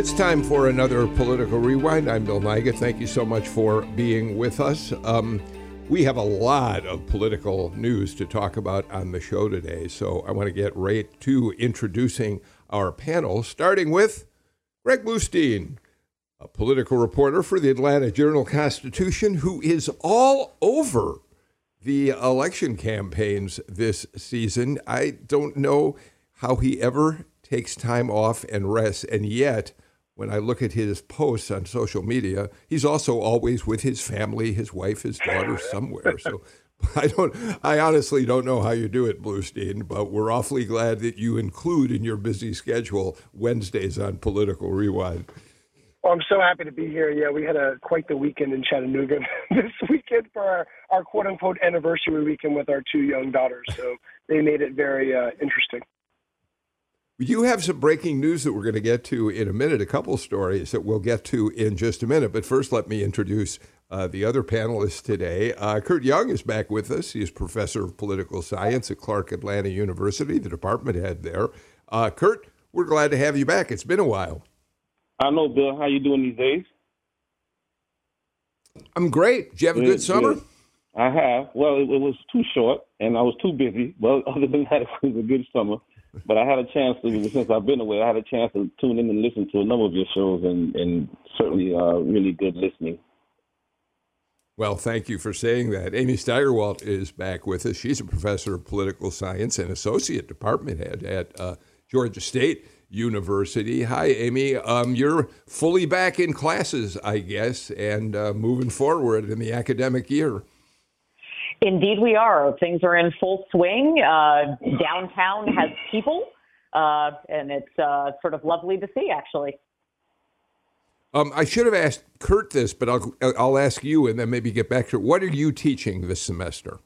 It's time for another political rewind. I'm Bill Nigut. Thank you so much for being with us. Um, we have a lot of political news to talk about on the show today, so I want to get right to introducing our panel, starting with Greg Bluestein, a political reporter for the Atlanta Journal Constitution, who is all over the election campaigns this season. I don't know how he ever takes time off and rests, and yet when I look at his posts on social media, he's also always with his family, his wife, his daughter, somewhere. So I don't, I honestly don't know how you do it, Bluestein, but we're awfully glad that you include in your busy schedule Wednesdays on Political Rewind. Well, I'm so happy to be here. Yeah, we had a quite the weekend in Chattanooga this weekend for our, our quote unquote anniversary weekend with our two young daughters. So they made it very uh, interesting. You have some breaking news that we're going to get to in a minute, a couple stories that we'll get to in just a minute. But first, let me introduce uh, the other panelists today. Uh, Kurt Young is back with us. He is professor of political science at Clark Atlanta University, the department head there. Uh, Kurt, we're glad to have you back. It's been a while. I know, Bill. How you doing these days? I'm great. Did you have a good, good summer? Good. I have. Well, it, it was too short, and I was too busy. Well, other than that, it was a good summer but I had a chance to, since I've been away, I had a chance to tune in and listen to a number of your shows, and, and certainly uh, really good listening. Well, thank you for saying that. Amy Steigerwalt is back with us. She's a professor of political science and associate department head at uh, Georgia State University. Hi, Amy. Um, you're fully back in classes, I guess, and uh, moving forward in the academic year. Indeed, we are. Things are in full swing. Uh, downtown has people, uh, and it's uh, sort of lovely to see, actually. Um, I should have asked Kurt this, but I'll I'll ask you, and then maybe get back to it. What are you teaching this semester?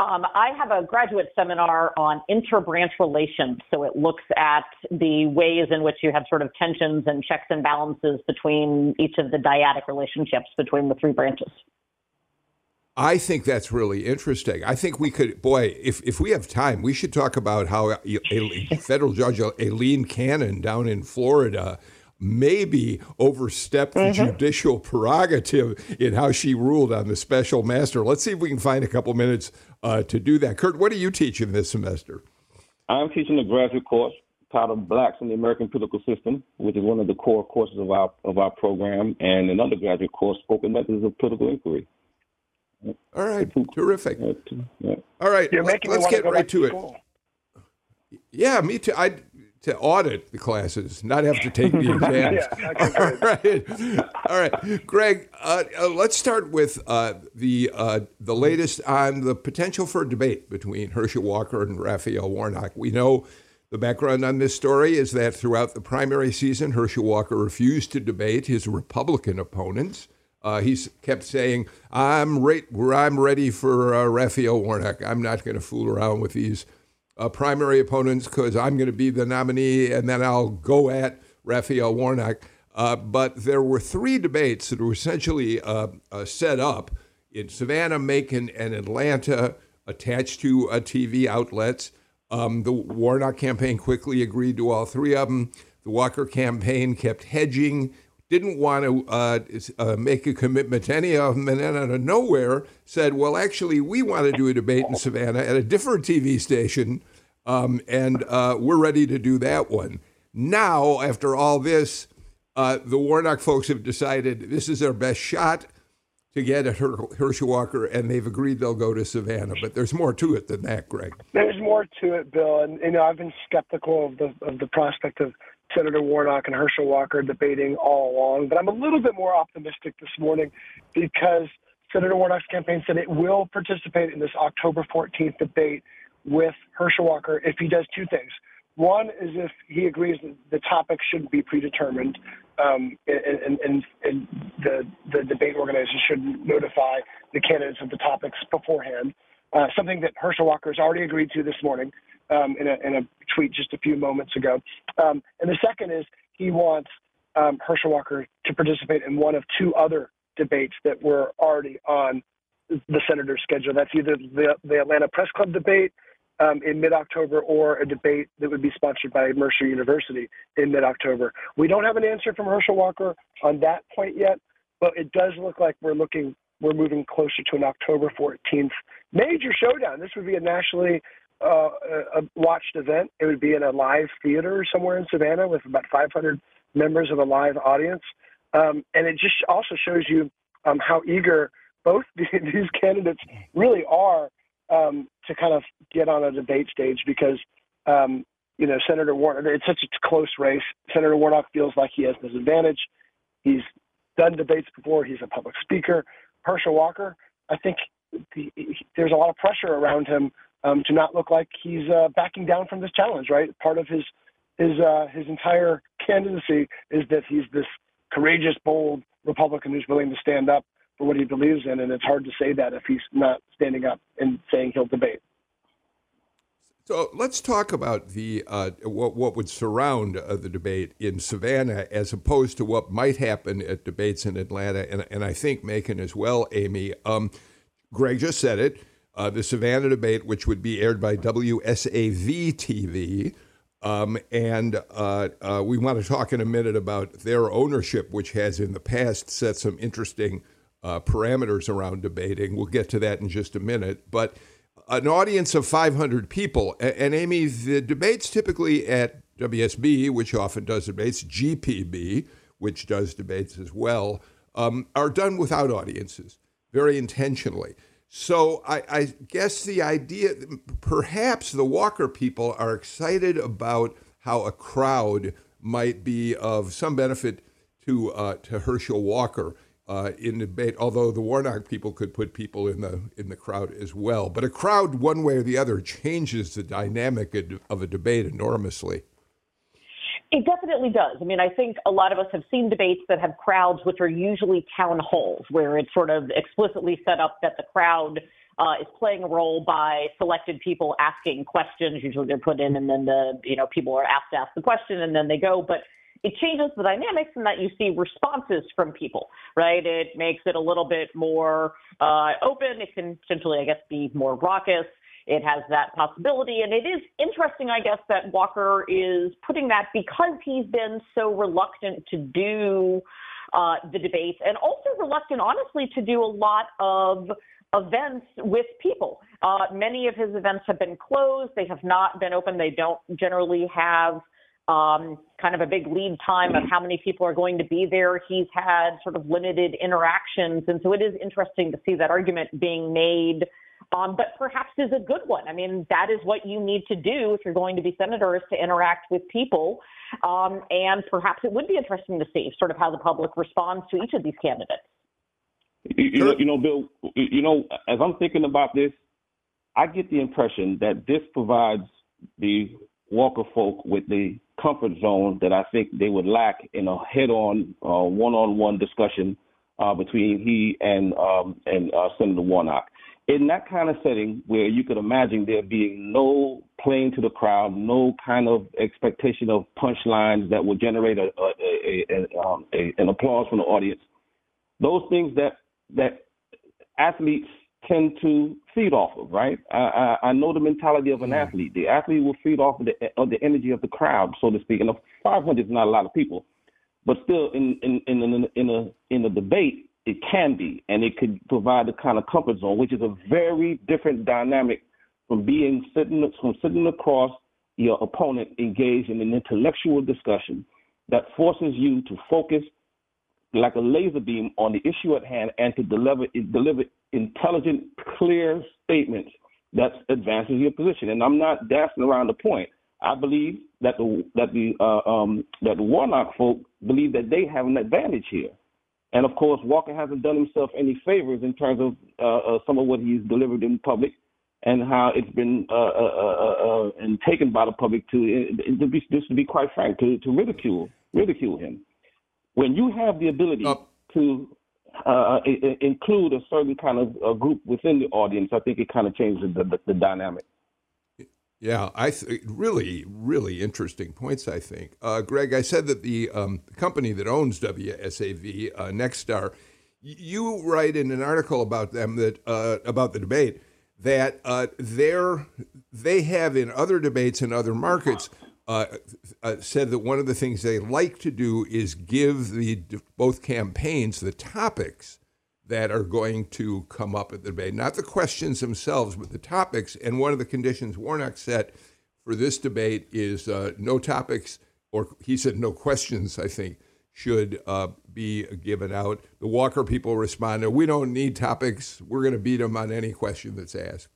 Um, I have a graduate seminar on interbranch relations. So it looks at the ways in which you have sort of tensions and checks and balances between each of the dyadic relationships between the three branches. I think that's really interesting. I think we could, boy, if, if we have time, we should talk about how a, federal judge Aileen Cannon down in Florida maybe overstepped the mm-hmm. judicial prerogative in how she ruled on the special master. Let's see if we can find a couple minutes uh, to do that. Kurt, what are you teaching this semester? I'm teaching a graduate course titled Blacks in the American Political System, which is one of the core courses of our of our program, and an undergraduate course, Scope and Methods of Political Inquiry. All right, terrific. All right, let's, let's get right to, to it. Yeah, me too. I to audit the classes, not have to take the exams. yeah, all right, all right. Greg, uh, uh, let's start with uh, the uh, the latest on the potential for a debate between Herschel Walker and Raphael Warnock. We know the background on this story is that throughout the primary season, Herschel Walker refused to debate his Republican opponents. Uh, he's kept saying, "I'm right, I'm ready for uh, Raphael Warnock. I'm not going to fool around with these uh, primary opponents because I'm going to be the nominee, and then I'll go at Raphael Warnock." Uh, but there were three debates that were essentially uh, uh, set up in Savannah, Macon, and Atlanta, attached to TV outlets. Um, the Warnock campaign quickly agreed to all three of them. The Walker campaign kept hedging didn't want to uh, uh, make a commitment to any of them, and then out of nowhere said, "Well, actually, we want to do a debate in Savannah at a different TV station, um, and uh, we're ready to do that one." Now, after all this, uh, the Warnock folks have decided this is their best shot to get at Her- Herschel Walker, and they've agreed they'll go to Savannah. But there's more to it than that, Greg. There's more to it, Bill, and you know I've been skeptical of the of the prospect of Senator Warnock and Herschel Walker debating all along. But I'm a little bit more optimistic this morning because Senator Warnock's campaign said it will participate in this October 14th debate with Herschel Walker if he does two things. One is if he agrees that the topic shouldn't be predetermined, um, and, and, and the, the debate organizers should notify the candidates of the topics beforehand. Uh, something that Herschel Walker has already agreed to this morning um, in, a, in, a, tweet just a few moments ago. Um, and the second is he wants um, Herschel Walker to participate in one of two other debates that were already on the senator's schedule. That's either the, the Atlanta Press Club debate um, in mid-October or a debate that would be sponsored by Mercer University in mid-October. We don't have an answer from Herschel Walker on that point yet, but it does look like we're looking we're moving closer to an October 14th major showdown. This would be a nationally uh, a watched event. It would be in a live theater somewhere in Savannah with about 500 members of a live audience, um, and it just also shows you um, how eager both these candidates really are um, to kind of get on a debate stage because um, you know Senator Warnock. It's such a close race. Senator Warnock feels like he has this advantage. He's done debates before. He's a public speaker. Herschel Walker, I think the, there's a lot of pressure around him um, to not look like he's uh, backing down from this challenge. Right, part of his his uh, his entire candidacy is that he's this courageous, bold Republican who's willing to stand up for what he believes in, and it's hard to say that if he's not standing up and saying he'll debate. So let's talk about the uh, what what would surround uh, the debate in Savannah, as opposed to what might happen at debates in Atlanta, and, and I think Macon as well. Amy, um, Greg just said it. Uh, the Savannah debate, which would be aired by WSAV TV, um, and uh, uh, we want to talk in a minute about their ownership, which has in the past set some interesting uh, parameters around debating. We'll get to that in just a minute. But an audience of 500 people, and, Amy, the debates typically at WSB, which often does debates, GPB, which does debates as well, um, are done without audiences very intentionally. So I, I, guess the idea, perhaps the Walker people are excited about how a crowd might be of some benefit to uh, to Herschel Walker uh, in debate. Although the Warnock people could put people in the in the crowd as well, but a crowd, one way or the other, changes the dynamic of a debate enormously. It definitely does. I mean, I think a lot of us have seen debates that have crowds, which are usually town halls, where it's sort of explicitly set up that the crowd uh, is playing a role by selected people asking questions. Usually they're put in, and then the you know people are asked to ask the question, and then they go. But it changes the dynamics in that you see responses from people, right? It makes it a little bit more uh, open. It can potentially, I guess, be more raucous. It has that possibility. And it is interesting, I guess, that Walker is putting that because he's been so reluctant to do uh, the debates and also reluctant, honestly, to do a lot of events with people. Uh, many of his events have been closed. They have not been open. They don't generally have um, kind of a big lead time of how many people are going to be there. He's had sort of limited interactions. And so it is interesting to see that argument being made, um, but perhaps is a good one. I mean, that is what you need to do if you're going to be senator is to interact with people. Um, and perhaps it would be interesting to see sort of how the public responds to each of these candidates. You know, you know, Bill, you know, as I'm thinking about this, I get the impression that this provides the Walker folk with the comfort zone that I think they would lack in a head-on, uh, one-on-one discussion uh, between he and um, and uh, Senator Warnock. In that kind of setting, where you could imagine there being no playing to the crowd, no kind of expectation of punchlines that would generate a, a, a, um, a an applause from the audience, those things that that athletes tend to feed off of, right? I, I, I know the mentality of an mm. athlete. The athlete will feed off of the, of the energy of the crowd, so to speak. And 500 is not a lot of people, but still, in in in in a, in a in a debate, it can be, and it could provide the kind of comfort zone, which is a very different dynamic from being sitting from sitting across your opponent, engaged in an intellectual discussion that forces you to focus like a laser beam on the issue at hand and to deliver deliver intelligent, clear statements that advances your position. And I'm not dancing around the point. I believe that the that the uh, um, that the Warnock folk believe that they have an advantage here. And of course, Walker hasn't done himself any favors in terms of uh, uh, some of what he's delivered in public. and how it's been uh, uh, uh, uh and taken by the public to, to be, just to be quite frank, to, to ridicule ridicule him. When you have the ability to uh, include a certain kind of group within the audience, I think it kind of changes the, the, the dynamic. Yeah, I th- really, really interesting points. I think, uh, Greg. I said that the um, company that owns WSAV, uh, Nexstar, you write in an article about them that uh, about the debate that uh, they have in other debates in other markets uh, uh, said that one of the things they like to do is give the both campaigns the topics that are going to come up at the debate, not the questions themselves, but the topics. And one of the conditions Warnock set for this debate is uh, no topics, or he said no questions, I think, should uh, be given out. The Walker people responded, We don't need topics. We're going to beat them on any question that's asked.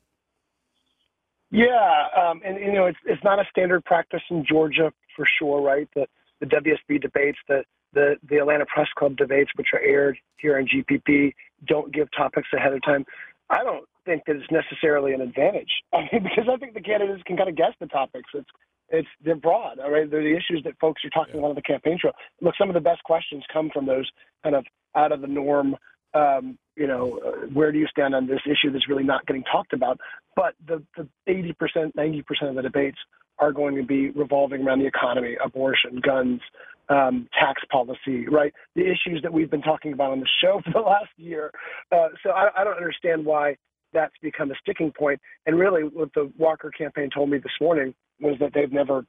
Yeah, um, and you know it's it's not a standard practice in Georgia for sure, right? The the WSB debates, the the the Atlanta Press Club debates, which are aired here on GPB, don't give topics ahead of time. I don't think that it's necessarily an advantage. I mean, because I think the candidates can kind of guess the topics. It's it's they're broad. All right, they're the issues that folks are talking yeah. about on the campaign trail. Look, some of the best questions come from those kind of out of the norm. Um, you know, uh, where do you stand on this issue that's really not getting talked about? But the the 80%, 90% of the debates are going to be revolving around the economy, abortion, guns, um, tax policy, right? The issues that we've been talking about on the show for the last year. Uh, so I, I don't understand why that's become a sticking point. And really, what the Walker campaign told me this morning was that they've never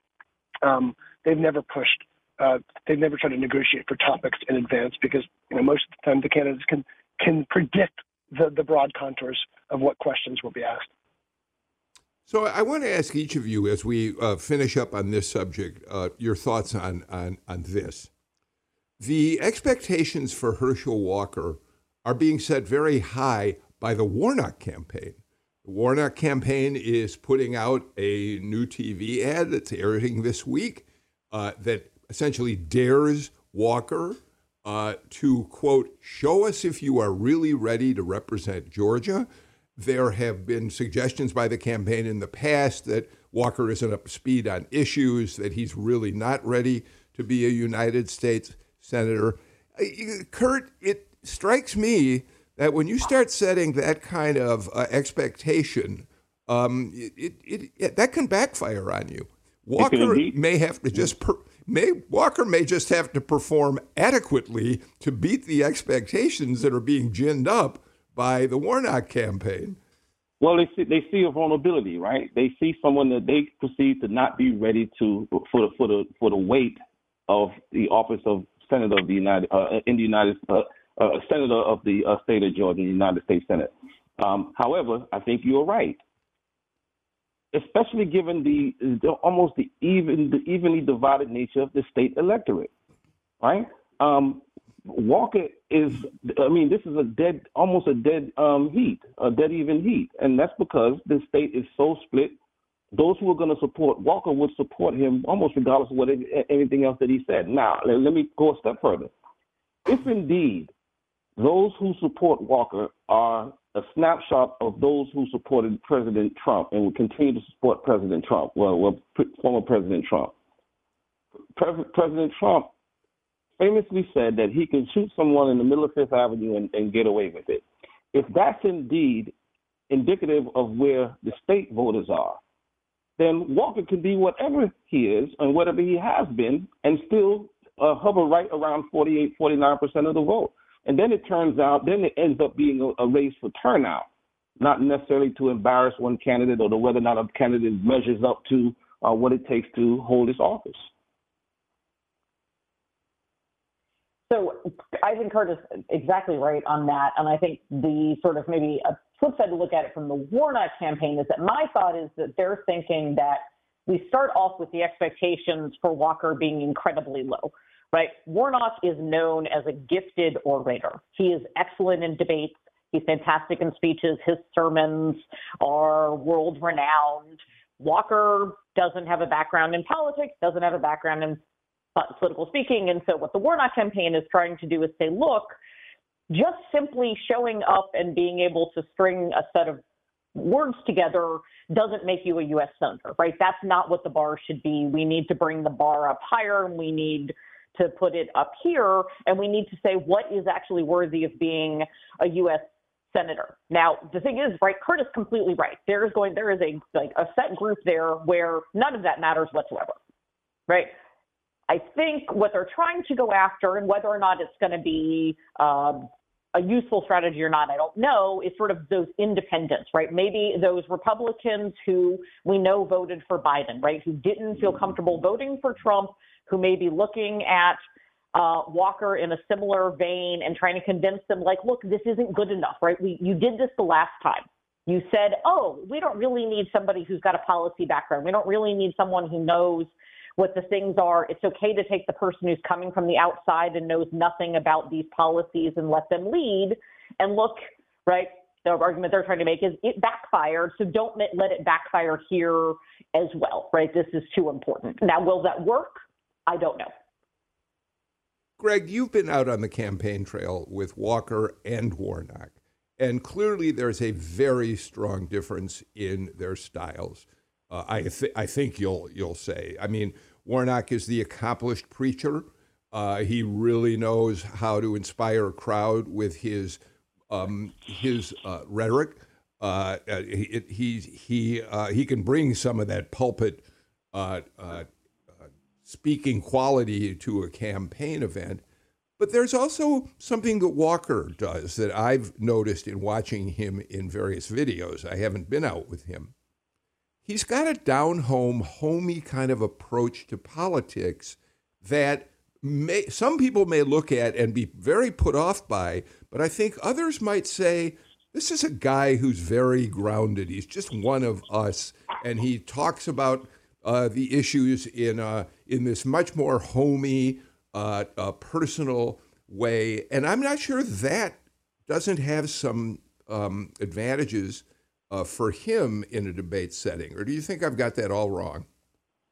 um, they've never pushed uh, they've never tried to negotiate for topics in advance because you know most of the time the candidates can can predict the the broad contours of what questions will be asked. So I want to ask each of you as we uh, finish up on this subject, uh, your thoughts on, on, on this. The expectations for Herschel Walker are being set very high by the Warnock campaign. The Warnock campaign is putting out a new TV ad that's airing this week uh, that essentially dares Walker uh, to, quote, show us if you are really ready to represent Georgia there have been suggestions by the campaign in the past that Walker isn't up to speed on issues, that he's really not ready to be a United States senator. Uh, Kurt, it strikes me that when you start setting that kind of uh, expectation, um, it, it, it, that can backfire on you. Walker may have to just per, may Walker may just have to perform adequately to beat the expectations that are being ginned up by the Warnock campaign? Well, they see they see a vulnerability, right? They see someone that they perceive to not be ready to for the for the for the weight of the office of senator of the United uh, in the United uh, uh, senator of the uh, state of Georgia the United States Senate. Um, however, I think you're right, especially given the, the almost the even the evenly divided nature of the state electorate, right? Um, Walker is, I mean, this is a dead, almost a dead um, heat, a dead even heat. And that's because the state is so split. Those who are going to support Walker would support him almost regardless of what anything else that he said. Now, let me go a step further. If indeed those who support Walker are a snapshot of those who supported President Trump and will continue to support President Trump, well, well former President Trump. Pre- President Trump famously said that he can shoot someone in the middle of Fifth Avenue and, and get away with it. If that's indeed indicative of where the state voters are, then Walker can be whatever he is and whatever he has been and still uh, hover right around 48, 49% of the vote. And then it turns out, then it ends up being a, a race for turnout, not necessarily to embarrass one candidate or to whether or not a candidate measures up to uh, what it takes to hold this office. So I think Kurt is exactly right on that. And I think the sort of maybe a flip side to look at it from the Warnock campaign is that my thought is that they're thinking that we start off with the expectations for Walker being incredibly low, right? Warnock is known as a gifted orator. He is excellent in debates. He's fantastic in speeches. His sermons are world renowned. Walker doesn't have a background in politics, doesn't have a background in political speaking. And so what the Warnock campaign is trying to do is say, look, just simply showing up and being able to string a set of words together doesn't make you a U.S. senator, right? That's not what the bar should be. We need to bring the bar up higher, we need to put it up here, and we need to say what is actually worthy of being a U.S. senator. Now, the thing is, right, Kurt is completely right. There is going, there is a like a set group there where none of that matters whatsoever, right? I think what they're trying to go after, and whether or not it's going to be um, a useful strategy or not, I don't know, is sort of those independents, right? Maybe those Republicans who we know voted for Biden, right? Who didn't feel comfortable voting for Trump, who may be looking at uh, Walker in a similar vein and trying to convince them, like, look, this isn't good enough, right? We, you did this the last time. You said, oh, we don't really need somebody who's got a policy background. We don't really need someone who knows what the things are. It's okay to take the person who's coming from the outside and knows nothing about these policies and let them lead. And look, right, the argument they're trying to make is it backfired, so don't let it backfire here as well, right? This is too important. Now, will that work? I don't know. Greg, you've been out on the campaign trail with Walker and Warnock, and clearly there's a very strong difference in their styles. Uh, I th- I think you'll you'll say. I mean, Warnock is the accomplished preacher. Uh, he really knows how to inspire a crowd with his um, his uh, rhetoric. Uh, he he he, uh, he can bring some of that pulpit uh, speaking quality to a campaign event. But there's also something that Walker does that I've noticed in watching him in various videos. I haven't been out with him he's got a down home, homey kind of approach to politics that may, some people may look at and be very put off by, but I think others might say, this is a guy who's very grounded. He's just one of us, and he talks about uh, the issues in uh, in this much more homey, uh, uh personal way. And I'm not sure that doesn't have some um, advantages uh, for him in a debate setting? Or do you think I've got that all wrong?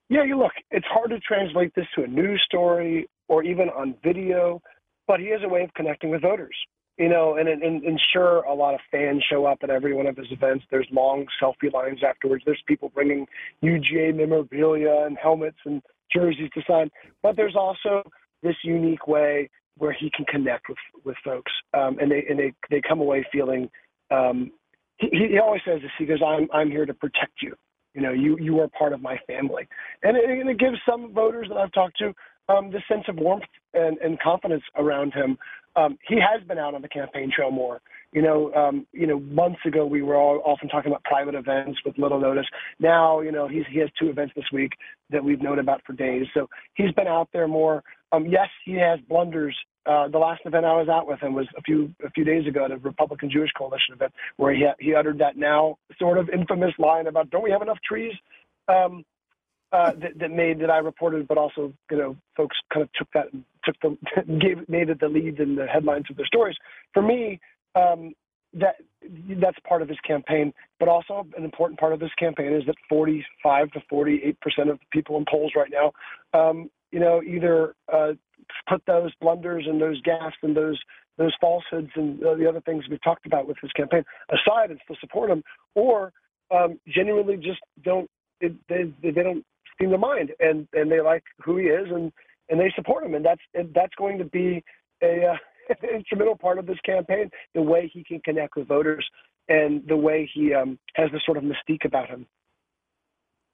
Yeah, you look, it's hard to translate this to a news story or even on video, but he has a way of connecting with voters. You know, and, and, and sure, a lot of fans show up at every one of his events. There's long selfie lines afterwards. There's people bringing UGA memorabilia and helmets and jerseys to sign. But there's also this unique way where he can connect with with folks, um, and they and they they come away feeling um, he, he always says this. He goes, "I'm I'm here to protect you. You know, you you are part of my family," and it, and it gives some voters that I've talked to um, this sense of warmth and, and confidence around him. Um, he has been out on the campaign trail more. You know, um, you know, months ago we were all often talking about private events with little notice. Now, you know, he's he has two events this week that we've known about for days. So he's been out there more. Um, yes, he has blunders uh, the last event I was out with him was a few a few days ago at a Republican Jewish Coalition event where he he uttered that now sort of infamous line about don't we have enough trees um, uh, that, that made that I reported, but also you know folks kind of took that took the gave made it the lead in the headlines of their stories. For me, um, that that's part of his campaign, but also an important part of this campaign is that 45 to 48 percent of the people in polls right now, um, you know, either uh, put those blunders and those gaffes and those those falsehoods and uh, the other things we've talked about with his campaign aside and still support him, or um, genuinely just don't they they don't seem to mind and and they like who he is and and they support him and that's that's going to be a uh, instrumental part of this campaign the way he can connect with voters and the way he um, has this sort of mystique about him.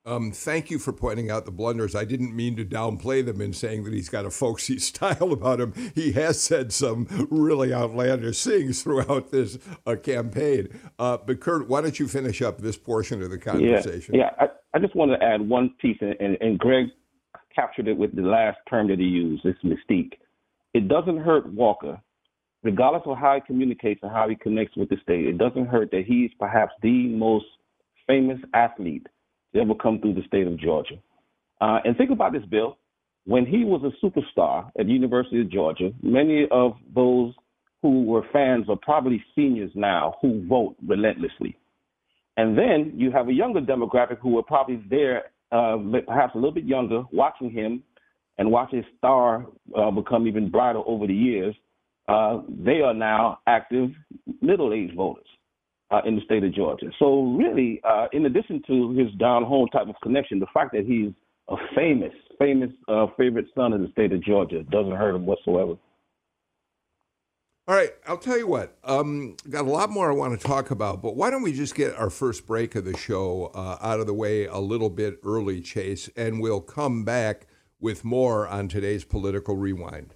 Um, thank you for pointing out the blunders. I didn't mean to downplay them in saying that he's got a folksy style about him. He has said some really outlandish things throughout this uh, campaign. Uh, but Kurt, why don't you finish up this portion of the conversation? Yeah, yeah. I, I just want to add one piece, and, and, and Greg captured it with the last term that he used, this mystique. It doesn't hurt Walker, regardless of how he communicates and how he connects with the state. It doesn't hurt that he's perhaps the most famous athlete – will come through the state of Georgia. Uh, and think about this, Bill. When he was a superstar at the University of Georgia, many of those who were fans are probably seniors now who vote relentlessly. And then you have a younger demographic who are probably there, uh, perhaps a little bit younger, watching him and watch his star uh, become even brighter over the years. Uh, they are now active middle aged voters. Uh, in the state of Georgia. So really, uh, in addition to his down home type of connection, the fact that he's a famous, famous uh, favorite son of the state of Georgia doesn't hurt him whatsoever. All right, I'll tell you what. Um, got a lot more I want to talk about, but why don't we just get our first break of the show uh, out of the way a little bit early, Chase, and we'll come back with more on today's political rewind.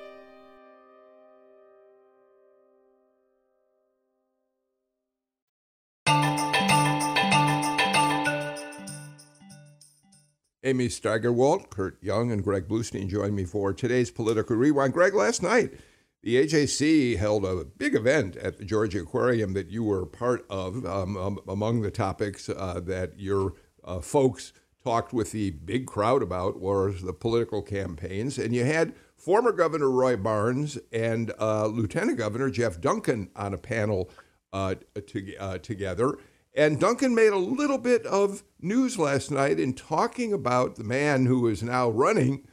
Amy Steigerwalt, Kurt Young, and Greg Bluestein join me for today's Political Rewind. Greg, last night, the AJC held a big event at the Georgia Aquarium that you were part of. Um, um, among the topics uh, that your uh, folks talked with the big crowd about was the political campaigns. And you had former Governor Roy Barnes and uh, Lieutenant Governor Jeff Duncan on a panel uh, to, uh, together. And Duncan made a little bit of news last night in talking about the man who is now running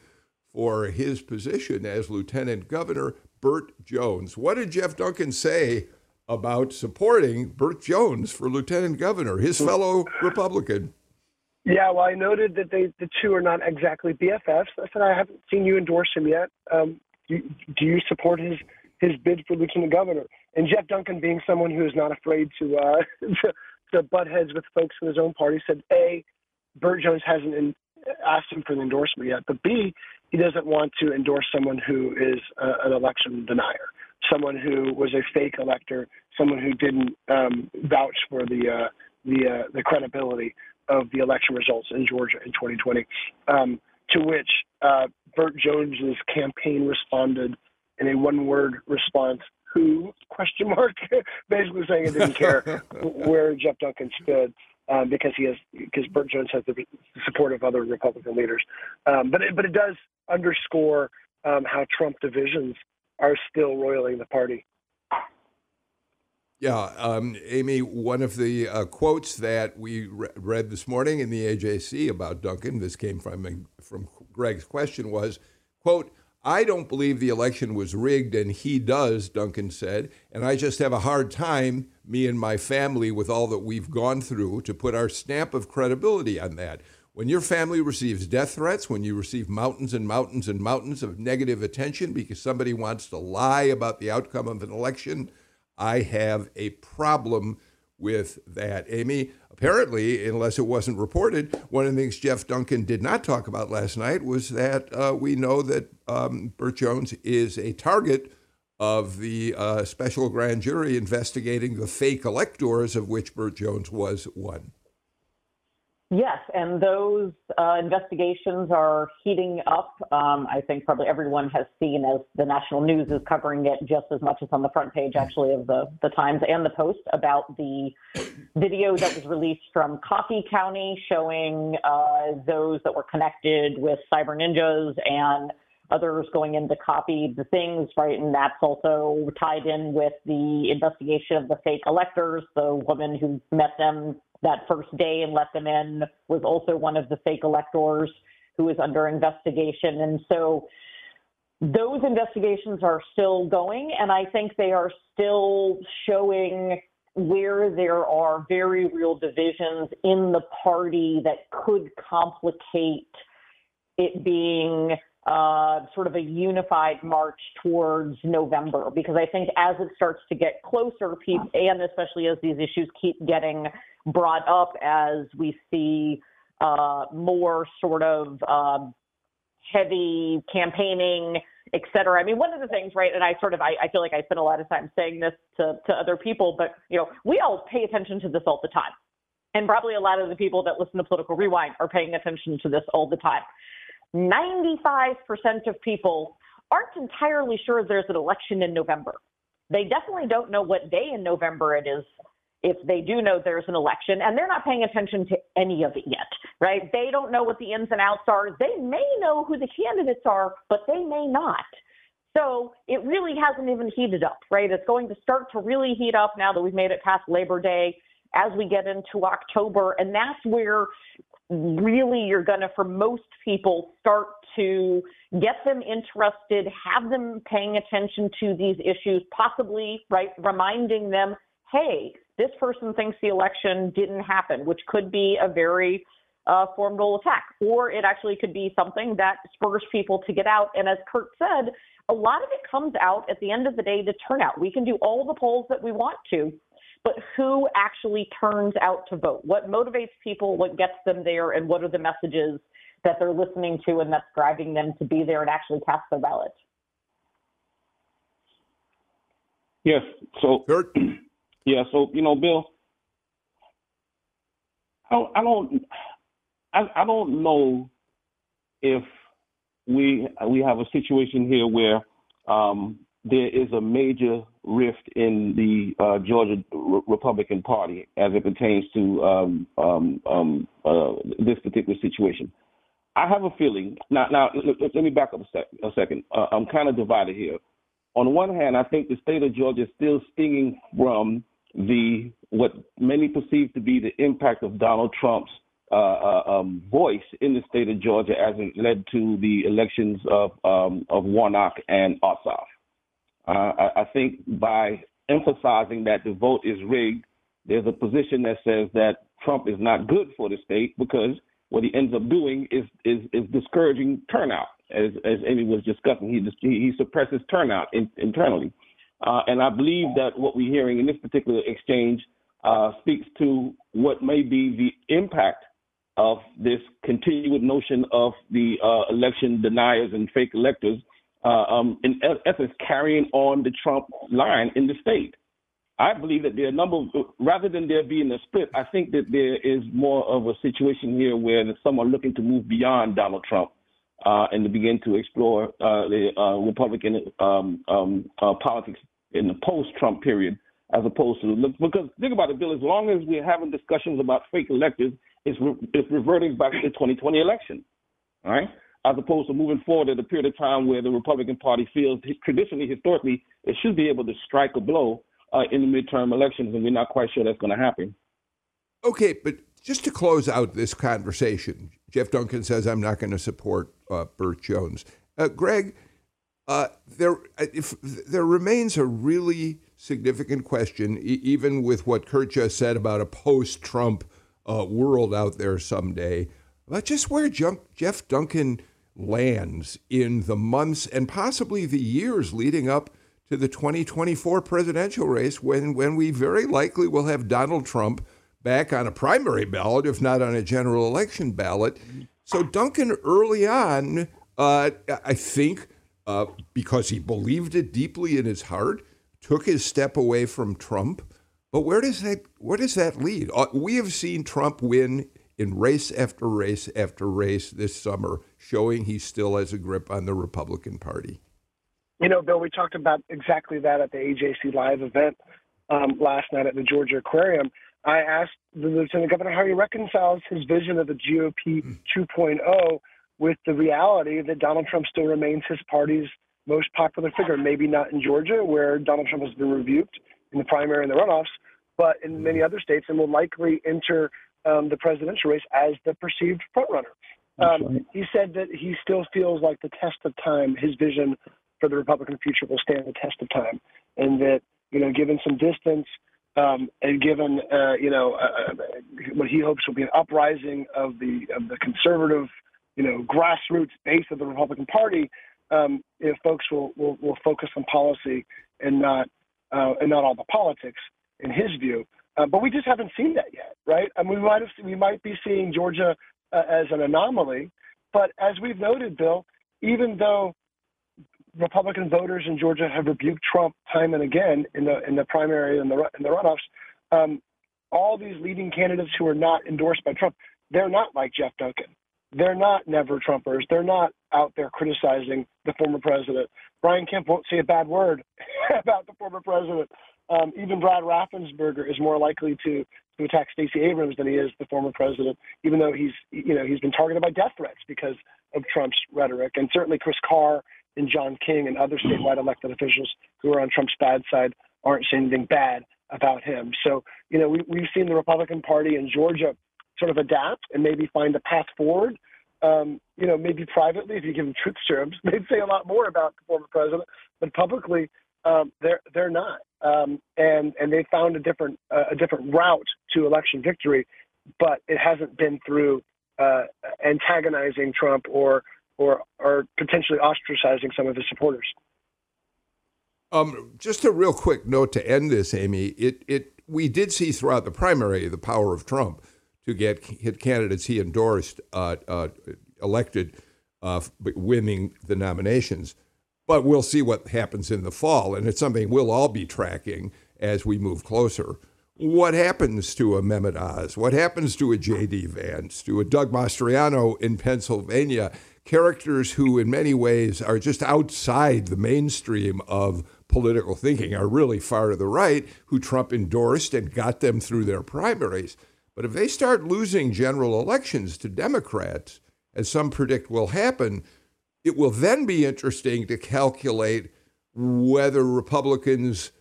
for his position as lieutenant governor, Burt Jones. What did Jeff Duncan say about supporting Burt Jones for lieutenant governor, his fellow Republican? Yeah, well, I noted that they the two are not exactly BFFs. I said I haven't seen you endorse him yet. Um, do, do you support his his bid for lieutenant governor? And Jeff Duncan, being someone who is not afraid to uh, to, to butt heads with folks in his own party, said a Burt Jones hasn't in, asked him for an endorsement yet, but b he doesn't want to endorse someone who is uh, an election denier, someone who was a fake elector, someone who didn't um, vouch for the uh, the uh, the credibility of the election results in Georgia in 2020. Um, to which uh, Burt Jones's campaign responded in a one-word response: "Who?" question mark, basically saying it didn't care where Jeff Duncan stood. Um, because he has because Burt Jones has the support of other Republican leaders, um, but it, but it does underscore um, how Trump divisions are still roiling the party. Yeah, um, Amy, one of the uh, quotes that we re- read this morning in the AJC about Duncan, this came from from Greg's question, was, "quote I don't believe the election was rigged, and he does," Duncan said, "and I just have a hard time, me and my family, with all that we've gone through, to put our stamp of credibility on that." When your family receives death threats, when you receive mountains and mountains and mountains of negative attention because somebody wants to lie about the outcome of an election, I have a problem with that. Amy, apparently, unless it wasn't reported, one of the things Jeff Duncan did not talk about last night was that uh, we know that um, Burt Jones is a target of the uh, special grand jury investigating the fake electors, of which Burt Jones was one. Yes, and those uh, investigations are heating up. Um, I think probably everyone has seen as the national news is covering it just as much as on the front page, actually, of the, the Times and the Post about the video that was released from Coffee County showing uh, those that were connected with cyber ninjas and others going in to copy the things, right? And that's also tied in with the investigation of the fake electors, the woman who met them that first day and let them in was also one of the fake electors who was under investigation. And so those investigations are still going, and I think they are still showing where there are very real divisions in the party that could complicate it being uh, sort of a unified march towards November. Because I think as it starts to get closer, people, and especially as these issues keep getting brought up as we see uh, more sort of um, heavy campaigning, et cetera. I mean, one of the things, right, and I sort of, I, I feel like I spend a lot of time saying this to, to other people, but, you know, we all pay attention to this all the time. And probably a lot of the people that listen to Political Rewind are paying attention to this all the time. 95% of people aren't entirely sure there's an election in November. They definitely don't know what day in November it is if they do know there's an election and they're not paying attention to any of it yet, right? They don't know what the ins and outs are. They may know who the candidates are, but they may not. So it really hasn't even heated up, right? It's going to start to really heat up now that we've made it past Labor Day as we get into October. And that's where really you're going to, for most people, start to get them interested, have them paying attention to these issues, possibly, right, reminding them, hey, this person thinks the election didn't happen, which could be a very uh, formidable attack, or it actually could be something that spurs people to get out. And as Kurt said, a lot of it comes out at the end of the day to turnout. We can do all the polls that we want to, but who actually turns out to vote? What motivates people? What gets them there? And what are the messages that they're listening to and that's driving them to be there and actually cast their ballot? Yes. So, yeah. So, you know, Bill, I, don't, I, I don't know if we we have a situation here where um, there is a major rift in the uh, Georgia Republican Party as it pertains to um, um, um, uh, this particular situation. I have a feeling. Now, now let, let me back up a, sec, a second. Uh, I'm kind of divided here. On one hand, I think the state of Georgia is still stinging from the what many perceive to be the impact of Donald Trump's uh, uh, um, voice in the state of Georgia as it led to the elections of um, of Warnock and Ossoff. Uh, I, I think by emphasizing that the vote is rigged, there's a position that says that Trump is not good for the state because what he ends up doing is is, is discouraging turnout, as as Amy was discussing. He he suppresses turnout in, internally, uh, and I believe that what we're hearing in this particular exchange uh, speaks to what may be the impact of this continued notion of the uh, election deniers and fake electors, uh, um, in essence, carrying on the Trump line in the state. I believe that there are a number, of, rather than there being a split, I think that there is more of a situation here where some are looking to move beyond Donald Trump uh, and to begin to explore uh, the uh, Republican um, um, uh, politics in the post-Trump period, as opposed to look because think about it, Bill. As long as we're having discussions about fake electors, it's, re- it's reverting back to the 2020 election, right? As opposed to moving forward at a period of time where the Republican Party feels traditionally, historically, it should be able to strike a blow uh, in the midterm elections, and we're not quite sure that's going to happen. Okay, but just to close out this conversation, Jeff Duncan says I'm not going to support uh, Burt Jones. Uh, Greg, uh, there if there remains a really significant question, e- even with what Kurt just said about a post-Trump uh, world out there someday. But just where Jeff Duncan lands in the months and possibly the years leading up to the 2024 presidential race, when, when we very likely will have Donald Trump back on a primary ballot, if not on a general election ballot. So Duncan, early on, uh, I think, uh, because he believed it deeply in his heart, took his step away from Trump but where does that where does that lead? Uh, we have seen Trump win in race after race after race this summer, showing he still has a grip on the Republican Party. You know, Bill, we talked about exactly that at the AJC Live event um, last night at the Georgia Aquarium. I asked the Lieutenant Governor how he reconciles his vision of the GOP mm. 2.0 with the reality that Donald Trump still remains his party's most popular figure. Maybe not in Georgia, where Donald Trump has been rebuked, in the primary and the runoffs, but in mm-hmm. many other states, and will likely enter um, the presidential race as the perceived frontrunner. Um, right. He said that he still feels like the test of time, his vision for the Republican future will stand the test of time, and that you know, given some distance um, and given uh, you know uh, what he hopes will be an uprising of the of the conservative, you know, grassroots base of the Republican Party, um, if folks will, will will focus on policy and not uh, and not all the politics, in his view. Uh, but we just haven't seen that yet, right? I mean, we might have, we might be seeing Georgia uh, as an anomaly, but as we've noted, Bill, even though Republican voters in Georgia have rebuked Trump time and again in the in the primary and the in the runoffs, um, all these leading candidates who are not endorsed by Trump, they're not like Jeff Duncan. They're not never Trumpers. They're not out there criticizing the former president. Brian Kemp won't say a bad word about the former president. Um, even Brad Raffensperger is more likely to to attack Stacey Abrams than he is the former president, even though he's you know he's been targeted by death threats because of Trump's rhetoric. And certainly Chris Carr and John King and other statewide elected officials who are on Trump's bad side aren't saying anything bad about him. So you know we, we've seen the Republican Party in Georgia sort of adapt and maybe find a path forward. Um, you know, maybe privately, if you give them truth serums, they'd say a lot more about the former president, but publicly, um, they're they're not, um, and and they found a different uh, a different route to election victory, but it hasn't been through uh, antagonizing Trump or or or potentially ostracizing some of his supporters. Um, just a real quick note to end this, Amy. It it we did see throughout the primary the power of Trump to get hit candidates he endorsed uh, uh, elected, uh, winning the nominations. But we'll see what happens in the fall, and it's something we'll all be tracking as we move closer. What happens to a Mehmet Oz? What happens to a J.D. Vance, to a Doug Mastriano in Pennsylvania? Characters who, in many ways, are just outside the mainstream of political thinking, are really far to the right, who Trump endorsed and got them through their primaries. But if they start losing general elections to Democrats, as some predict will happen, it will then be interesting to calculate whether Republicans,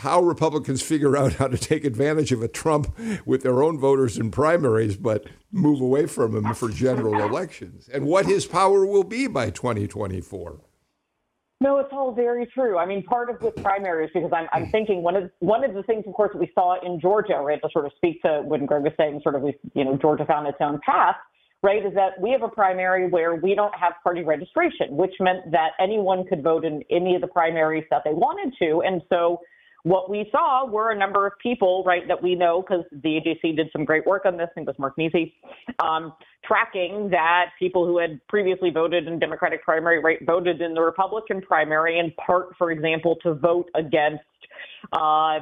how Republicans figure out how to take advantage of a Trump with their own voters in primaries, but move away from him for general elections, and what his power will be by 2024. No, it's all very true. I mean, part of this primaries, because I'm, I'm thinking one of one of the things, of course, that we saw in Georgia, right, to sort of speak to when Greg was saying, sort of, we, you know, Georgia found its own path right, is that we have a primary where we don't have party registration, which meant that anyone could vote in any of the primaries that they wanted to. And so what we saw were a number of people, right, that we know because the AJC did some great work on this. I think it was Mark Niesse, um, tracking that people who had previously voted in Democratic primary, right, voted in the Republican primary in part, for example, to vote against uh,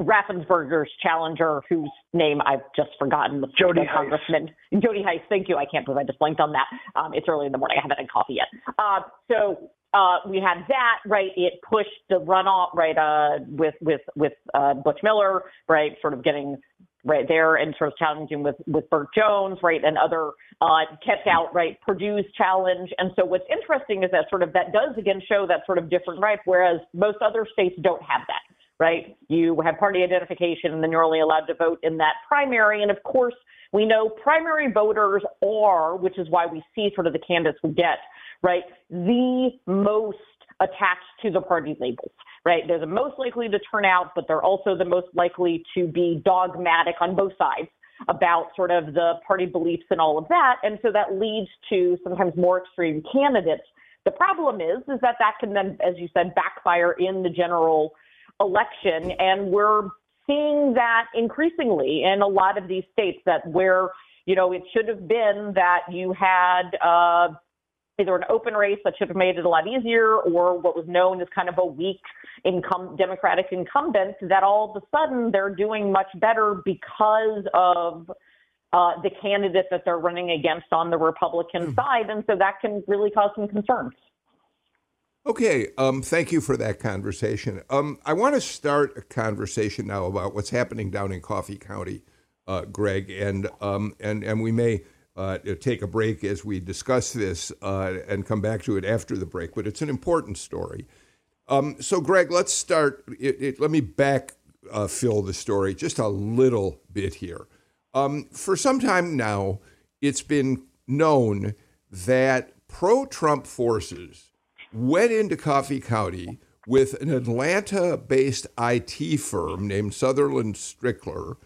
Raffensperger's challenger, whose name I've just forgotten, Jody Congressman Jody Hice. Thank you. I can't believe I just blanked on that. Um, it's early in the morning. I haven't had coffee yet. Uh, so uh, we had that right. It pushed the runoff right uh, with with with uh, Butch Miller right, sort of getting right there and sort of challenging with with Burt Jones right and other uh, kept out right Perdue's challenge. And so what's interesting is that sort of that does again show that sort of different right, whereas most other states don't have that right? You have party identification, and then you're only allowed to vote in that primary. And of course, we know primary voters are, which is why we see sort of the candidates we get, right? The most attached to the party labels, right? They're the most likely to turn out, but they're also the most likely to be dogmatic on both sides about sort of the party beliefs and all of that. And so that leads to sometimes more extreme candidates. The problem is, is that that can then, as you said, backfire in the general election. And we're seeing that increasingly in a lot of these states that where, you know, it should have been that you had uh, either an open race that should have made it a lot easier or what was known as kind of a weak income Democratic incumbent that all of a sudden they're doing much better because of uh, the candidate that they're running against on the Republican mm. side. And so that can really cause some concerns. Okay, um, thank you for that conversation. Um, I want to start a conversation now about what's happening down in Coffee County, uh, Greg, and um, and and we may uh, take a break as we discuss this uh, and come back to it after the break. But it's an important story. Um, so, Greg, let's start. It, it, let me back uh, fill the story just a little bit here. Um, for some time now, it's been known that pro-Trump forces went into Coffee County with an Atlanta based IT firm named SullivanStrickler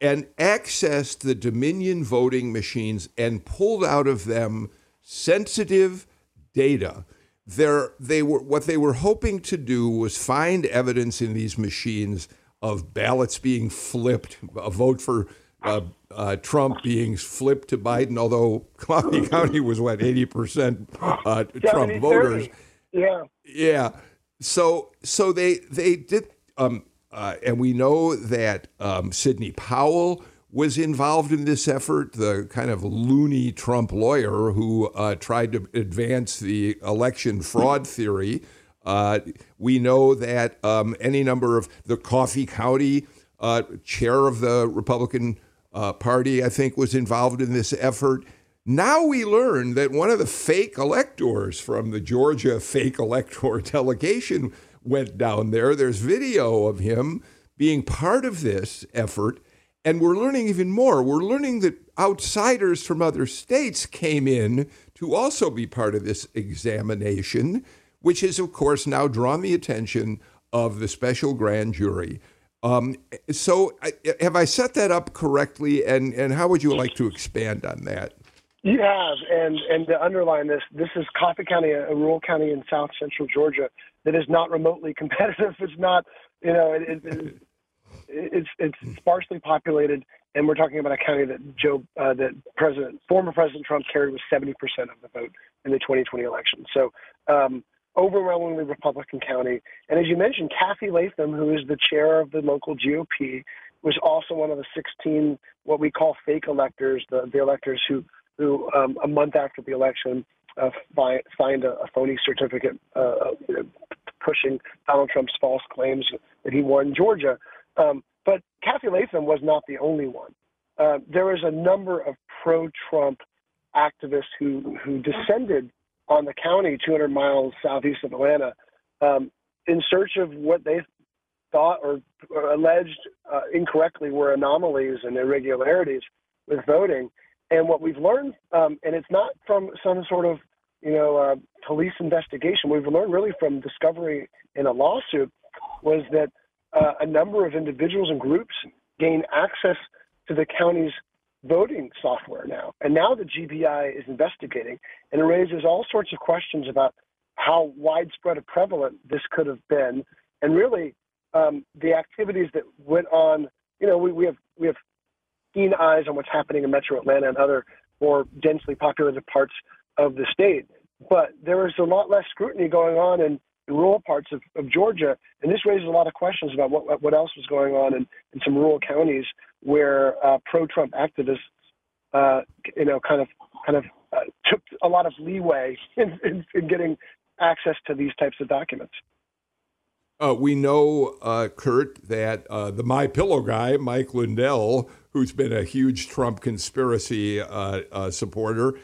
and accessed the Dominion voting machines and pulled out of them sensitive data. There, they were what they were hoping to do was find evidence in these machines of ballots being flipped, a vote for uh, uh, Trump being flipped to Biden, although Coffee County was what eighty percent uh, Trump voters. Yeah. Yeah. So so they they did um uh, and we know that um, Sidney Powell was involved in this effort, the kind of loony Trump lawyer who uh, tried to advance the election fraud theory. Uh, we know that um, any number of the Coffee County uh, chair of the Republican uh, Party, I think, was involved in this effort. Now we learn that one of the fake electors from the Georgia fake elector delegation went down there. There's video of him being part of this effort. And we're learning even more. We're learning that outsiders from other states came in to also be part of this examination, which has, of course, now drawn the attention of the special grand jury. Um, so, have I set that up correctly? And, and how would you like to expand on that? You have, and and to underline this, this is Coffee County, a rural county in south central Georgia that is not remotely competitive. It's not, you know, it, it, it's it's sparsely populated, and we're talking about a county that Joe, uh, that President, former President Trump carried with 70% of the vote in the 2020 election. So, um, overwhelmingly Republican county. And as you mentioned, Kathy Latham, who is the chair of the local GOP, was also one of the 16 what we call fake electors, the, the electors who who um, a month after the election uh, signed a, a, phony certificate uh, know, pushing Donald Trump's false claims that he won Georgia. Um, but Kathy Latham was not the only one. Uh, there was a number of pro-Trump activists who who descended on the county 200 miles southeast of Atlanta um, in search of what they thought or, or alleged uh, incorrectly were anomalies and irregularities with voting. And what we've learned, um, and it's not from some sort of you know uh, police investigation. We've learned really from discovery in a lawsuit was that uh, a number of individuals and groups gain access to the county's voting software now. And now the GBI is investigating, and it raises all sorts of questions about how widespread or prevalent this could have been, and really um, the activities that went on. You know, we, we have we have keen eyes on what's happening in Metro Atlanta and other more densely populated parts of the state, but there was a lot less scrutiny going on in rural parts of, of Georgia, and this raises a lot of questions about what what else was going on in, in some rural counties where uh, pro-Trump activists, uh, you know, kind of kind of uh, took a lot of leeway in, in, in, getting access to these types of documents. Uh, we know, uh, Kurt, that uh, the My Pillow guy, Mike Lindell, who's been a huge Trump conspiracy supporter,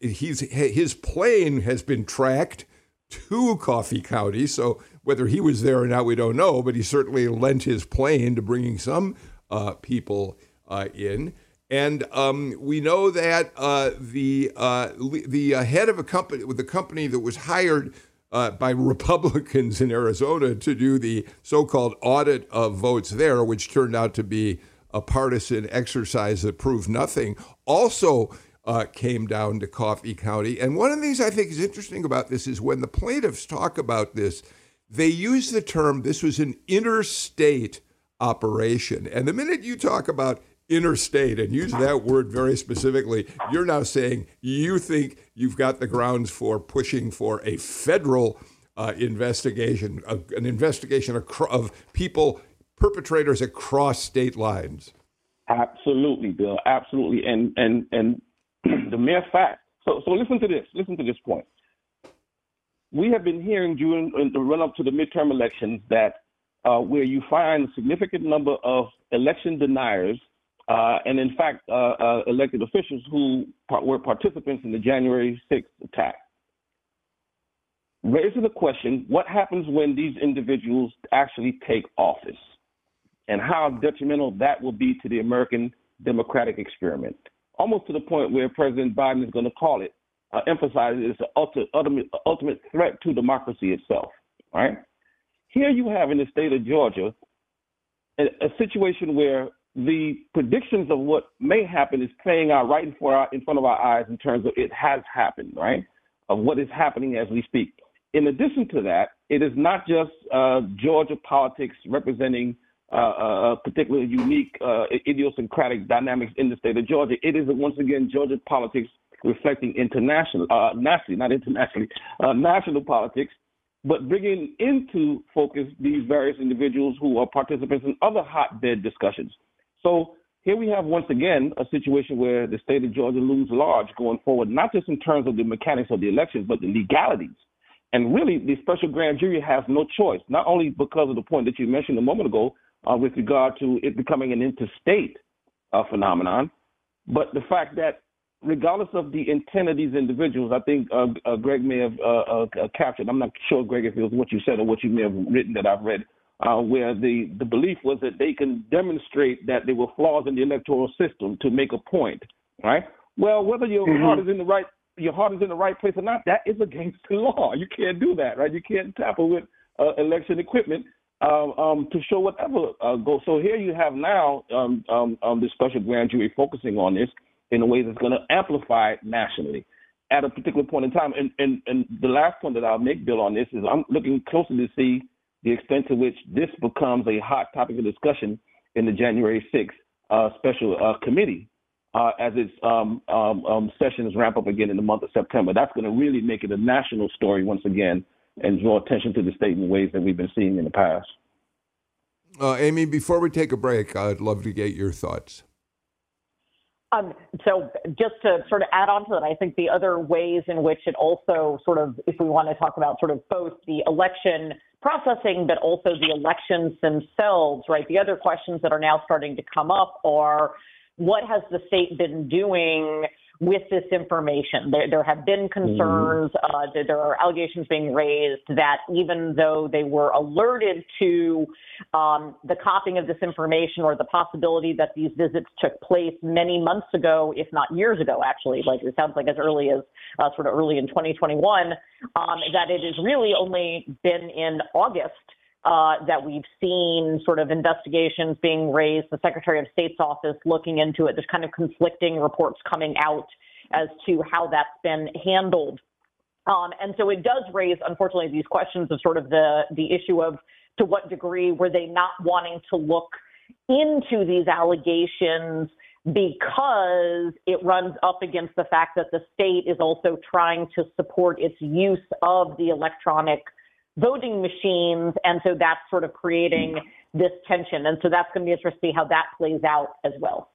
he's his plane has been tracked to Coffee County. So whether he was there or not, we don't know, but he certainly lent his plane to bringing some uh, people uh, in. And um, we know that uh, the uh, the uh, head of a company, with the company that was hired uh, by Republicans in Arizona to do the so-called audit of votes there, which turned out to be a partisan exercise that proved nothing, also uh, came down to Coffee County. And one of the things I think is interesting about this is when the plaintiffs talk about this, they use the term this was an interstate operation. And the minute you talk about interstate and use that word very specifically, you're now saying you think you've got the grounds for pushing for a federal uh, investigation, an investigation of people, perpetrators across state lines. Absolutely, Bill. Absolutely. And and and the mere fact. So, so listen to this. Listen to this point. We have been hearing during the run up to the midterm elections that uh, where you find a significant number of election deniers, uh, and in fact, uh, uh elected officials who were participants in the January 6th attack. Raises the question what happens when these individuals actually take office, and how detrimental that will be to the American democratic experiment? almost to the point where President Biden is going to call it, uh, emphasize it's an ultimate, ultimate threat to democracy itself. Right? Here you have in the state of Georgia a, a situation where the predictions of what may happen is playing out right in front, of our eyes in terms of it has happened, right? Of what is happening as we speak. In addition to that, it is not just uh, Georgia politics representing uh, uh, uh, particularly unique uh, idiosyncratic dynamics in the state of Georgia. It is once again Georgia politics reflecting international, uh, nationally, not internationally, uh, national politics, but bringing into focus these various individuals who are participants in other hotbed discussions. So here we have once again a situation where the state of Georgia loses large going forward, not just in terms of the mechanics of the elections, but the legalities. And really, the special grand jury has no choice, not only because of the point that you mentioned a moment ago uh, with regard to it becoming an interstate uh, phenomenon, but the fact that regardless of the intent of these individuals, I think uh, uh Greg may have uh, uh, captured. I'm not sure, Greg, if it was what you said or what you may have written that I've read uh, where the, the belief was that they can demonstrate that there were flaws in the electoral system to make a point, right? Well, whether your mm-hmm. heart is in the right your heart is in the right place or not, that is against the law. You can't do that, right? You can't tamper with uh, election equipment um, um, to show whatever uh, goes. So here you have now um, um, um, the special grand jury focusing on this in a way that's going to amplify it nationally at a particular point in time. And, and, and the last point that I'll make, Bill, on this is I'm looking closely to see the extent to which this becomes a hot topic of discussion in the January 6th uh, special uh, committee uh, as its um, um, um, sessions ramp up again in the month of September. That's going to really make it a national story once again and draw attention to the state in ways that we've been seeing in the past. Uh, Amy, before we take a break, I'd love to get your thoughts. Um, so just to sort of add on to that, I think the other ways in which it also sort of, if we want to talk about sort of both the election processing, but also the elections themselves, right? The other questions that are now starting to come up are what has the state been doing with this information. There, there have been concerns, mm-hmm. uh, there are allegations being raised that even though they were alerted to um, the copying of this information or the possibility that these visits took place many months ago, if not years ago, actually, like it sounds like as early as uh, sort of early in 2021, um, that it has really only been in August uh, that we've seen sort of investigations being raised, the Secretary of State's office looking into it. There's kind of conflicting reports coming out as to how that's been handled. Um, and so it does raise, unfortunately, these questions of sort of the, the issue of to what degree were they not wanting to look into these allegations because it runs up against the fact that the state is also trying to support its use of the electronic voting machines. And so that's sort of creating this tension. And so that's going to be interesting to see how that plays out as well.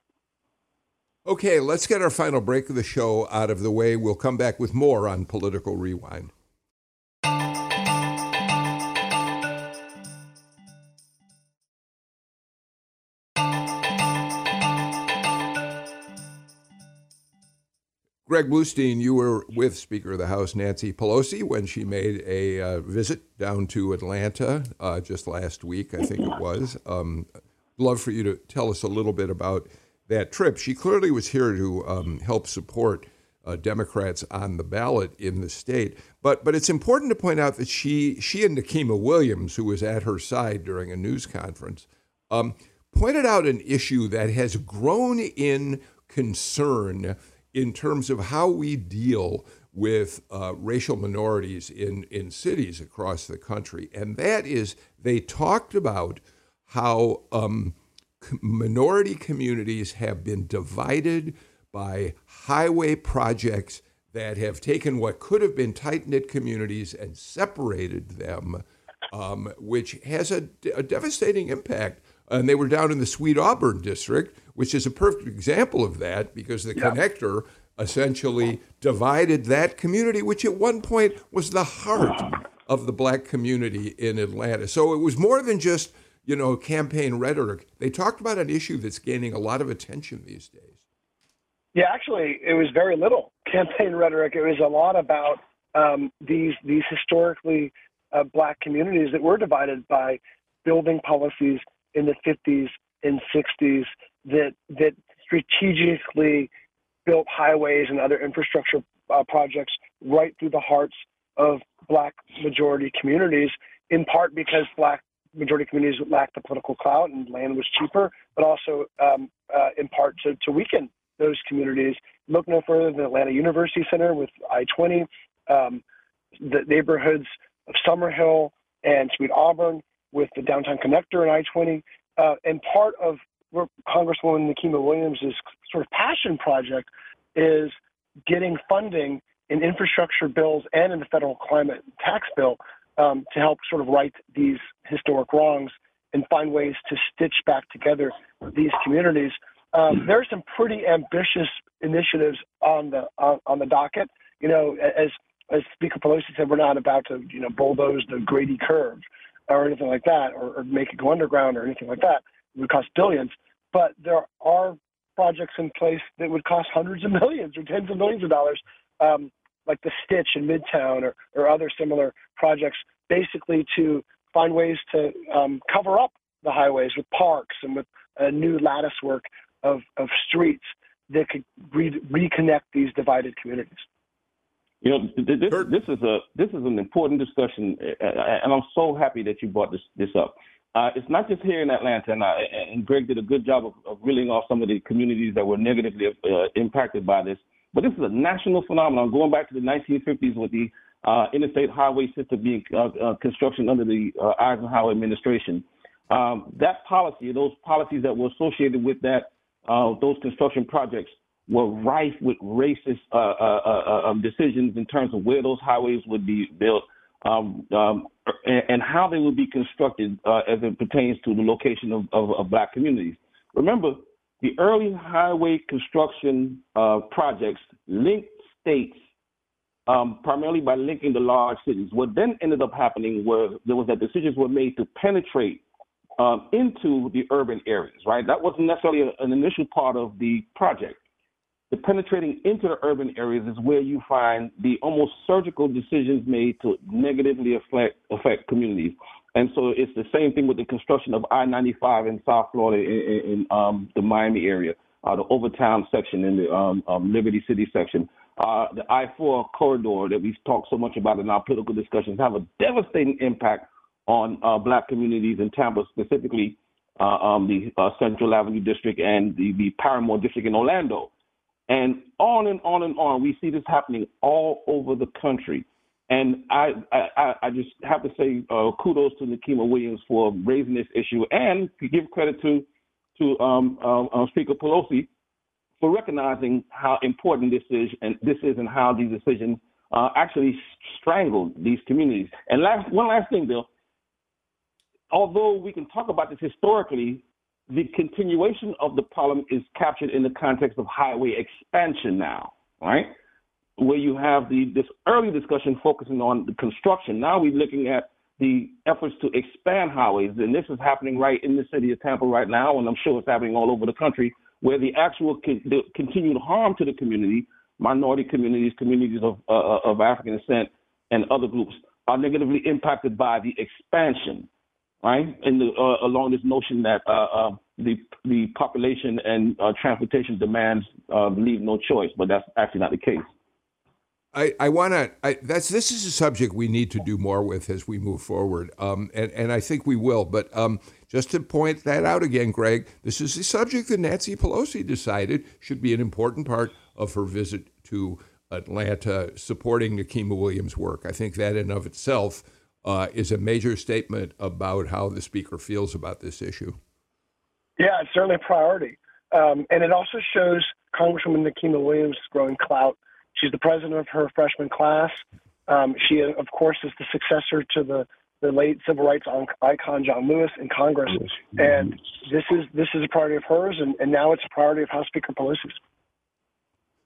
Okay, let's get our final break of the show out of the way. We'll come back with more on Political Rewind. Greg Bluestein, you were with Speaker of the House Nancy Pelosi when she made a uh, visit down to Atlanta uh, just last week, I think it was. Um, love for you to tell us a little bit about that trip. She clearly was here to um, help support uh, Democrats on the ballot in the state. But but it's important to point out that she she and Nikema Williams, who was at her side during a news conference, um, pointed out an issue that has grown in concern in terms of how we deal with uh, racial minorities in, in cities across the country. And that is, they talked about how um, minority communities have been divided by highway projects that have taken what could have been tight knit communities and separated them, um, which has a, a devastating impact. And they were down in the Sweet Auburn district, which is a perfect example of that because the yeah. connector essentially divided that community, which at one point was the heart of the black community in Atlanta. So it was more than just, you know, campaign rhetoric. They talked about an issue that's gaining a lot of attention these days. Yeah, actually, it was very little campaign rhetoric. It was a lot about um, these these historically uh, black communities that were divided by building policies in the 50s and 60s that that strategically built highways and other infrastructure uh, projects right through the hearts of black majority communities, in part because black majority communities lacked the political clout and land was cheaper, but also um, uh, in part to, to weaken those communities. Look no further than Atlanta University Center with I 20, um, the neighborhoods of Summerhill and Sweet Auburn with the downtown connector and I 20. Uh, and part of Congresswoman Nikema Williams' sort of passion project is getting funding in infrastructure bills and in the federal climate tax bill um, to help sort of right these historic wrongs and find ways to stitch back together these communities. Um, there are some pretty ambitious initiatives on the on, on the docket. You know, as as Speaker Pelosi said, we're not about to you know bulldoze the Grady curve or anything like that, or, or make it go underground or anything like that. It would cost billions, but there are projects in place that would cost hundreds of millions or tens of millions of dollars, um, like the Stitch in Midtown or, or other similar projects, basically to find ways to um, cover up the highways with parks and with a new lattice work of, of streets that could re- reconnect these divided communities. You know, this, this is a this is an important discussion, and I'm so happy that you brought this this up. Uh, it's not just here in Atlanta, and, I, and Greg did a good job of, of, reeling off some of the communities that were negatively uh, impacted by this. But this is a national phenomenon, going back to the 1950s with the uh, interstate highway system being uh, uh, construction under the uh, Eisenhower administration. Um, that policy, those policies that were associated with that, those construction projects, were rife with racist um, decisions in terms of where those highways would be built um, um, and, and, how they will be constructed uh, as it pertains to the location of, of, of, black communities. Remember, the early highway construction uh, projects linked states um, primarily by linking the large cities. What then ended up happening was there was that decisions were made to penetrate um, into the urban areas. Right, that wasn't necessarily an initial part of the project the penetrating into the urban areas is where you find the almost surgical decisions made to negatively affect affect communities. And so it's the same thing with the construction of I-95 in South Florida in, in um, the Miami area, uh, the Overtown section in the um, um, Liberty City section. Uh, the I-4 corridor that we've talked so much about in our political discussions have a devastating impact on uh, black communities in Tampa, specifically uh, um, the uh, Central Avenue District and the, the Parramore District in Orlando. And on and on and on. We see this happening all over the country. And I, I, I just have to say uh, kudos to Nikema Williams for raising this issue and to give credit to to um, um, uh, Speaker Pelosi for recognizing how important this is and this is and how these decisions uh, actually strangled these communities. And last, one last thing, Bill. Although we can talk about this historically, the continuation of the problem is captured in the context of highway expansion now, right? Where you have the this early discussion focusing on the construction. Now we're looking at the efforts to expand highways, and this is happening right in the city of Tampa right now, and I'm sure it's happening all over the country, where the actual con- the continued harm to the community, minority communities, communities of uh, of African descent, and other groups are negatively impacted by the expansion right? And uh, along this notion that uh, uh, the the population and uh, transportation demands uh, leave no choice, but that's actually not the case. I, I want to. That's this is a subject we need to do more with as we move forward, um, and and I think we will. But um, just to point that out again, Greg, this is a subject that Nancy Pelosi decided should be an important part of her visit to Atlanta, supporting Nikema Williams' work. I think that in of itself uh, is a major statement about how the speaker feels about this issue. Yeah, it's certainly a priority. Um, and it also shows Congresswoman Nikema Williams' growing clout. She's the president of her freshman class. Um, she, of course, is the successor to the, the late civil rights icon John Lewis in Congress. And this is this is a priority of hers, and, and now it's a priority of House Speaker Pelosi's.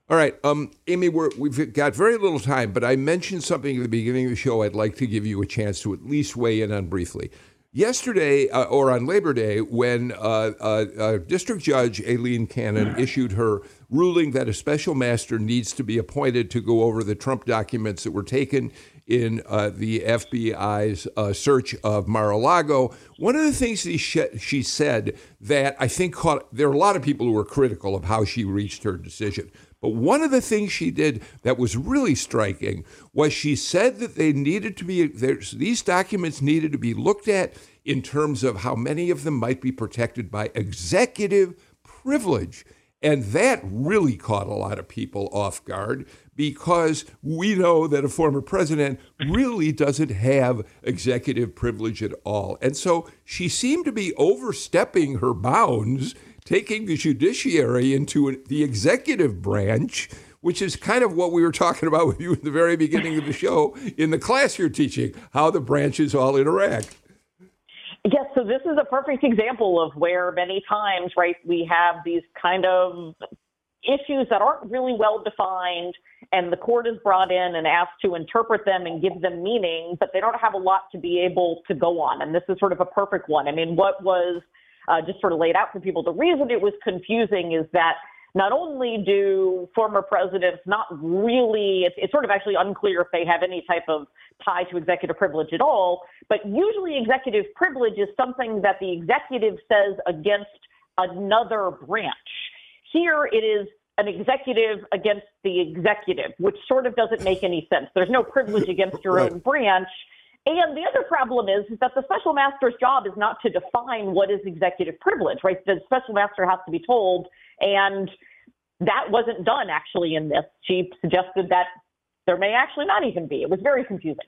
All right, um, Amy, we have got very little time, but I mentioned something at the beginning of the show I'd like to give you a chance to at least weigh in on briefly. Yesterday, uh, or on Labor Day, when uh, uh, uh District Judge Aileen Cannon issued her ruling that a special master needs to be appointed to go over the Trump documents that were taken in uh, the FBI's uh, search of Mar-a-Lago. One of the things she said that I think caught there are a lot of people who were critical of how she reached her decision. But one of the things she did that was really striking was she said that they needed to be these documents needed to be looked at in terms of how many of them might be protected by executive privilege. And that really caught a lot of people off guard because we know that a former president really doesn't have executive privilege at all. And so she seemed to be overstepping her bounds taking the judiciary into the executive branch, which is kind of what we were talking about with you in the very beginning of the show in the class you're teaching, how the branches all interact. Yes, so this is a perfect example of where many times, right, we have these kind of issues that aren't really well defined, and the court is brought in and asked to interpret them and give them meaning, but they don't have a lot to be able to go on. And this is sort of a perfect one. I mean, what was uh, just sort of laid out for people, the reason it was confusing is that not only do former presidents not really, it's, it's, sort of actually unclear if they have any type of tie to executive privilege at all, but usually executive privilege is something that the executive says against another branch. Here it is an executive against the executive, which sort of doesn't make any sense. There's no privilege against your right. own branch. And the other problem is, is that the special master's job is not to define what is executive privilege, right? The special master has to be told and that wasn't done actually in this. She suggested that there may actually not even be. It was very confusing.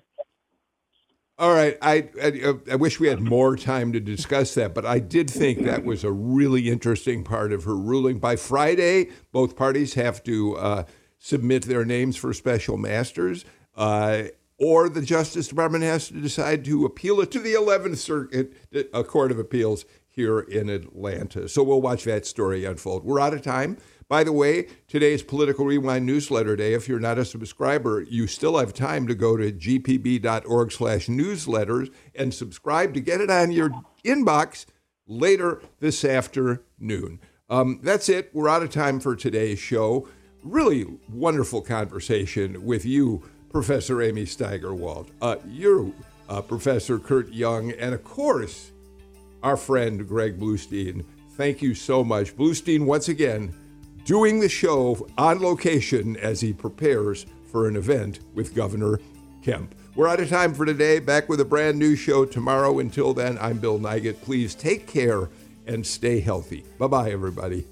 All right, I, I, I wish we had more time to discuss that, but I did think that was a really interesting part of her ruling. By Friday, both parties have to uh, submit their names for special masters, uh, or the Justice Department has to decide to appeal it to the 11th Circuit, a Court of Appeals here in Atlanta. So we'll watch that story unfold. We're out of time. By the way, today's Political Rewind newsletter day. If you're not a subscriber, you still have time to go to gpb.org slash newsletters and subscribe to get it on your inbox later this afternoon. Um, that's it. We're out of time for today's show. Really wonderful conversation with you, Professor Amy Steigerwalt. Uh, you, uh, Professor Kurt Young, and of course, our friend Greg Bluestein. Thank you so much. Bluestein, once again, doing the show on location as he prepares for an event with Governor Kemp. We're out of time for today. Back with a brand new show tomorrow. Until then, I'm Bill Nigut. Please take care and stay healthy. Bye bye, everybody.